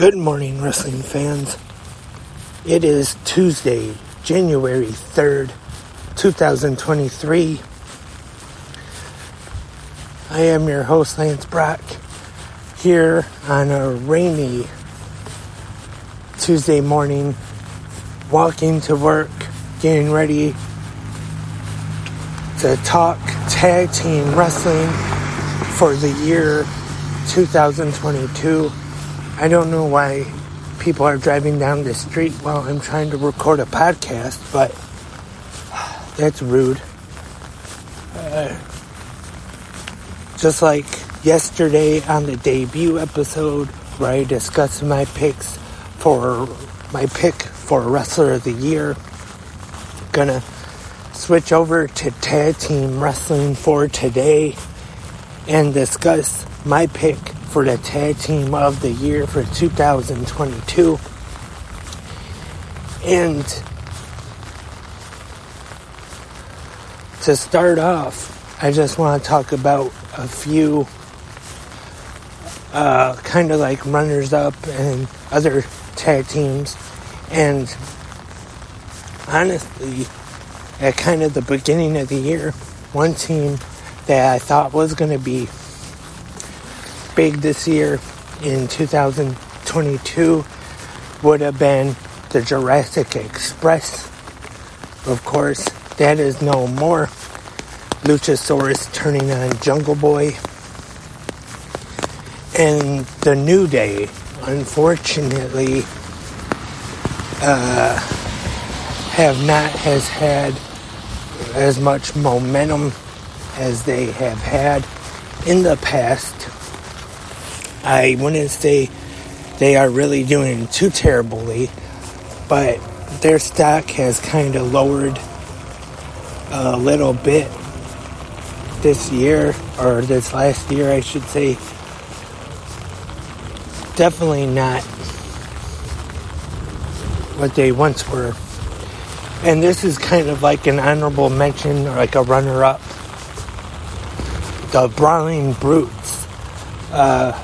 Good morning, wrestling fans. It is Tuesday, January 3rd, 2023. I am your host, Lance Brock, here on a rainy Tuesday morning, walking to work, getting ready to talk tag team wrestling for the year 2022. I don't know why people are driving down the street while I'm trying to record a podcast, but that's rude. Uh, just like yesterday on the debut episode where I discussed my picks for my pick for Wrestler of the Year, gonna switch over to tag team wrestling for today and discuss my pick for the tag team of the year for 2022. And to start off, I just want to talk about a few uh, kind of like runners up and other tag teams. And honestly, at kind of the beginning of the year, one team that I thought was going to be big this year in 2022 would have been the Jurassic Express. Of course, that is no more. Luchasaurus turning on Jungle Boy. And the New Day, unfortunately, uh, have not has had as much momentum as they have had in the past. I wouldn't say they are really doing too terribly, but their stock has kind of lowered a little bit this year, or this last year, I should say. Definitely not what they once were. And this is kind of like an honorable mention, or like a runner up. The Brawling Brutes. Uh,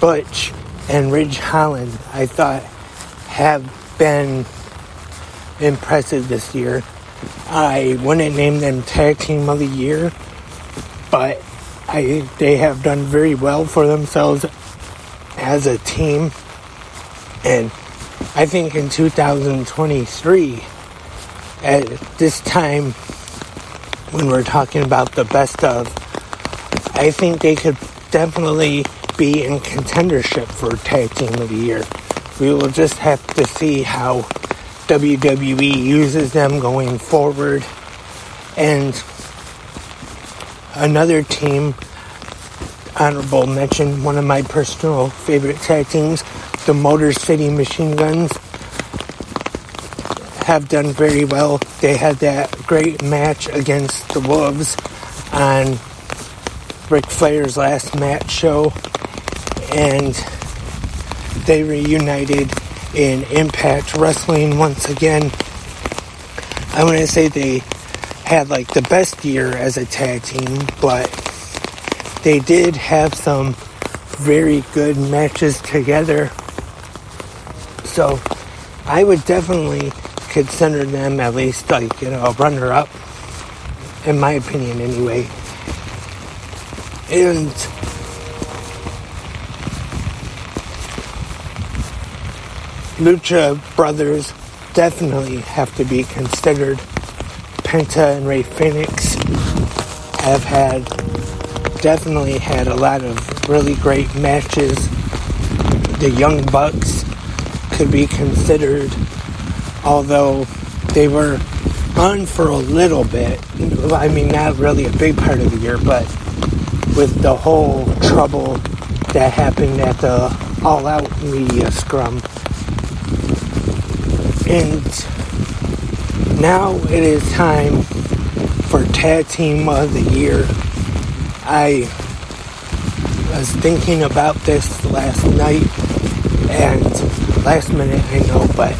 Butch and Ridge Holland, I thought, have been impressive this year. I wouldn't name them tag team of the year, but I they have done very well for themselves as a team. And I think in 2023, at this time when we're talking about the best of, I think they could definitely be in contendership for Tag Team of the Year. We will just have to see how WWE uses them going forward. And another team, honorable mention, one of my personal favorite tag teams, the Motor City Machine Guns, have done very well. They had that great match against the Wolves on Ric Flair's last match show and they reunited in Impact Wrestling once again. I wouldn't say they had like the best year as a tag team, but they did have some very good matches together. So I would definitely consider them at least like, you know, a runner up, in my opinion, anyway. And Lucha Brothers definitely have to be considered. Penta and Rey Fenix have had definitely had a lot of really great matches. The Young Bucks could be considered, although they were on for a little bit. I mean, not really a big part of the year, but with the whole trouble that happened at the All Out Media Scrum. And now it is time for Tag Team of the Year. I was thinking about this last night and last minute, I know, but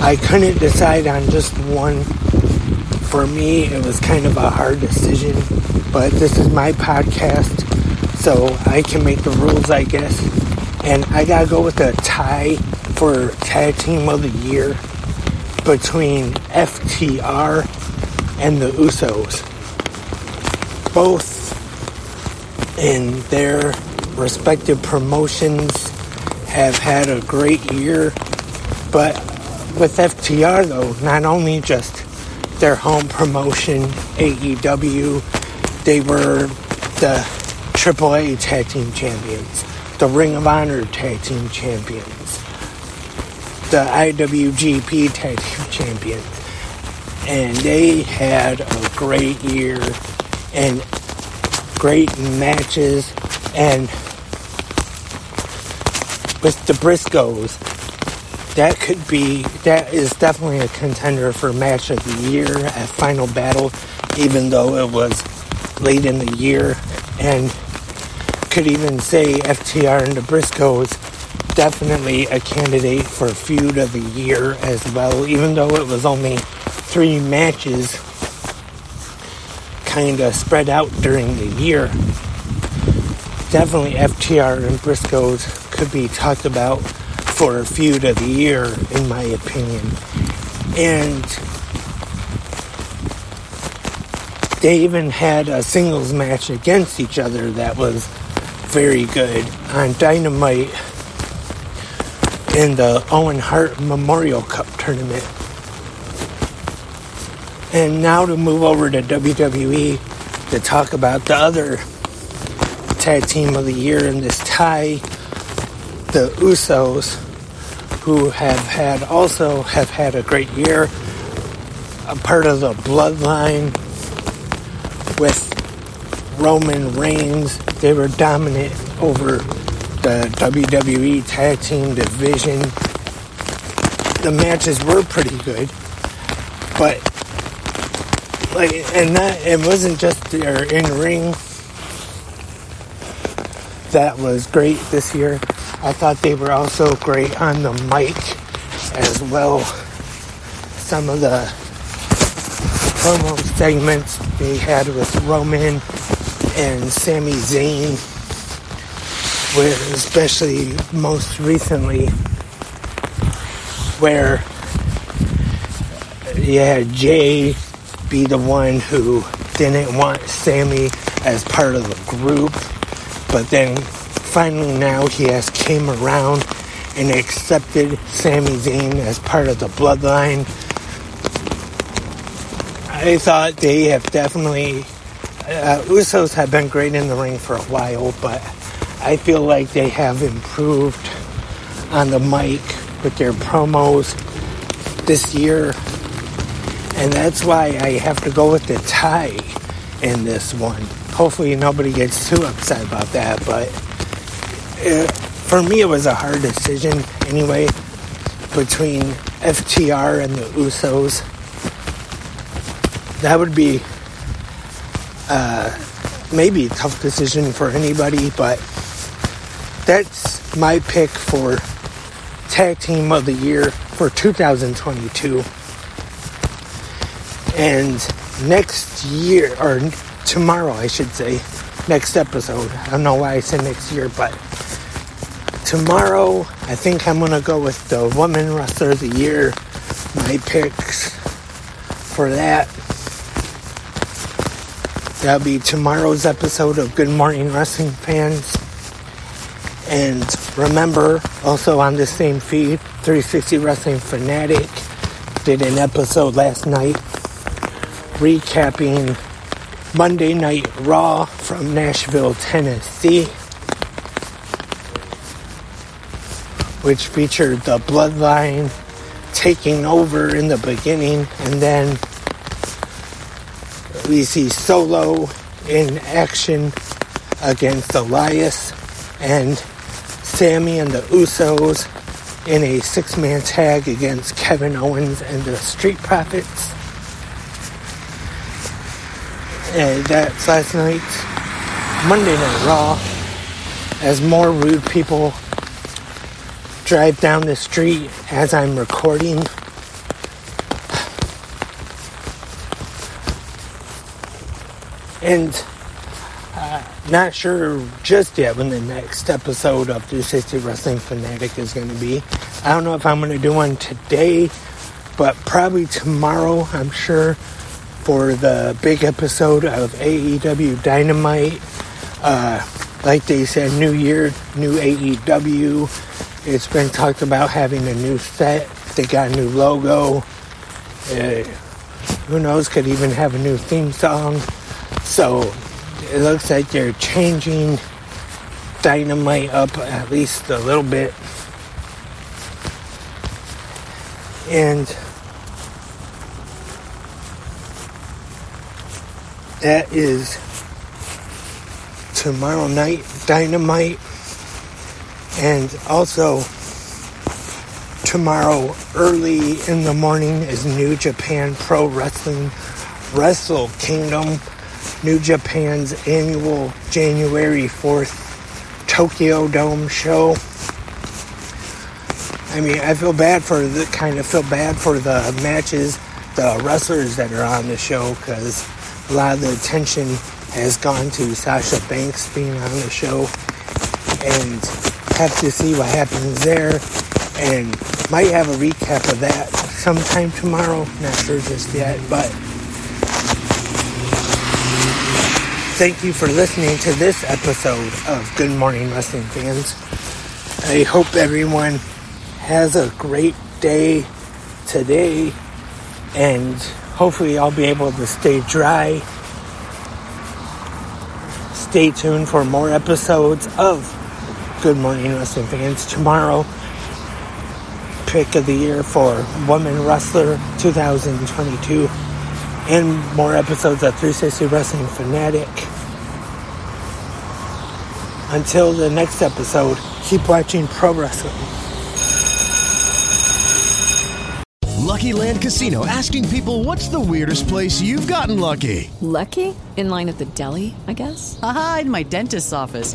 I couldn't decide on just one. For me, it was kind of a hard decision, but this is my podcast, so I can make the rules, I guess. And I gotta go with a tie for Tag Team of the Year between FTR and the Usos. Both in their respective promotions have had a great year. But with FTR, though, not only just their home promotion, AEW, they were the AAA Tag Team Champions, the Ring of Honor Tag Team Champions, the IWGP Tag Team Champions. And they had a great year and great matches and with the Briscoes, that could be that is definitely a contender for match of the year at Final Battle, even though it was late in the year, and could even say FTR and the Briscoes definitely a candidate for feud of the year as well, even though it was only three matches kind of spread out during the year. Definitely FTR and Briscoes could be talked about for a feud of the year, in my opinion. And they even had a singles match against each other that was very good on Dynamite in the Owen Hart Memorial Cup tournament. And now to move over to WWE to talk about the other tag team of the year in this tie the Usos, who have had also have had a great year, a part of the bloodline with Roman Reigns. They were dominant over the WWE Tag Team division. The matches were pretty good, but like, and that it wasn't just their in ring that was great this year. I thought they were also great on the mic as well. Some of the promo segments they had with Roman and Sami Zayn, where especially most recently, where had Jey be the one who didn't want Sami as part of the group, but then finally now he has came around and accepted Sami Zayn as part of the bloodline. I thought they have definitely uh, Usos have been great in the ring for a while, but I feel like they have improved on the mic with their promos this year, and that's why I have to go with the tie in this one. Hopefully, nobody gets too upset about that, but it, for me, it was a hard decision anyway between FTR and the Usos. That would be uh, maybe a tough decision for anybody, but that's my pick for Tag Team of the Year for 2022. And next year, or tomorrow, I should say, next episode. I don't know why I said next year, but tomorrow, I think I'm gonna go with the Woman Wrestler of the Year. My picks for that. That'll be tomorrow's episode of Good Morning Wrestling Fans. And remember, also on the same feed, 360 Wrestling Fanatic did an episode last night recapping Monday Night Raw from Nashville, Tennessee. which featured the bloodline taking over in the beginning and then we see Solo in action against Elias and Sami and the Usos in a six man tag against Kevin Owens and the Street Profits. And that's last night, Monday Night Raw, as more rude people drive down the street as I'm recording. And not sure just yet when the next episode of 360 Wrestling Fanatic is going to be. I don't know if I'm going to do one today, but probably tomorrow, I'm sure, for the big episode of AEW Dynamite. Uh, like they said, New Year, new AEW. It's been talked about having a new set. They got a new logo. Uh, who knows? Could even have a new theme song. So it looks like they're changing Dynamite up at least a little bit. And that is tomorrow night Dynamite. And also tomorrow early in the morning is New Japan Pro Wrestling Wrestle Kingdom New Japan's annual January 4th Tokyo Dome show. I mean, I feel bad for the kind of feel bad for the matches, the wrestlers that are on the show because a lot of the attention has gone to Sasha Banks being on the show and have to see what happens there and might have a recap of that sometime tomorrow. Not sure just yet, but Thank you for listening to this episode of Good Morning Wrestling Fans. I hope everyone has a great day today, and hopefully, I'll be able to stay dry. Stay tuned for more episodes of Good Morning Wrestling Fans tomorrow. Pick of the year for Woman Wrestler 2022 and more episodes of 360 Wrestling Fanatic. Until the next episode, keep watching pro wrestling. Lucky Land Casino asking people what's the weirdest place you've gotten lucky? Lucky? In line at the deli, I guess? Aha, in my dentist's office.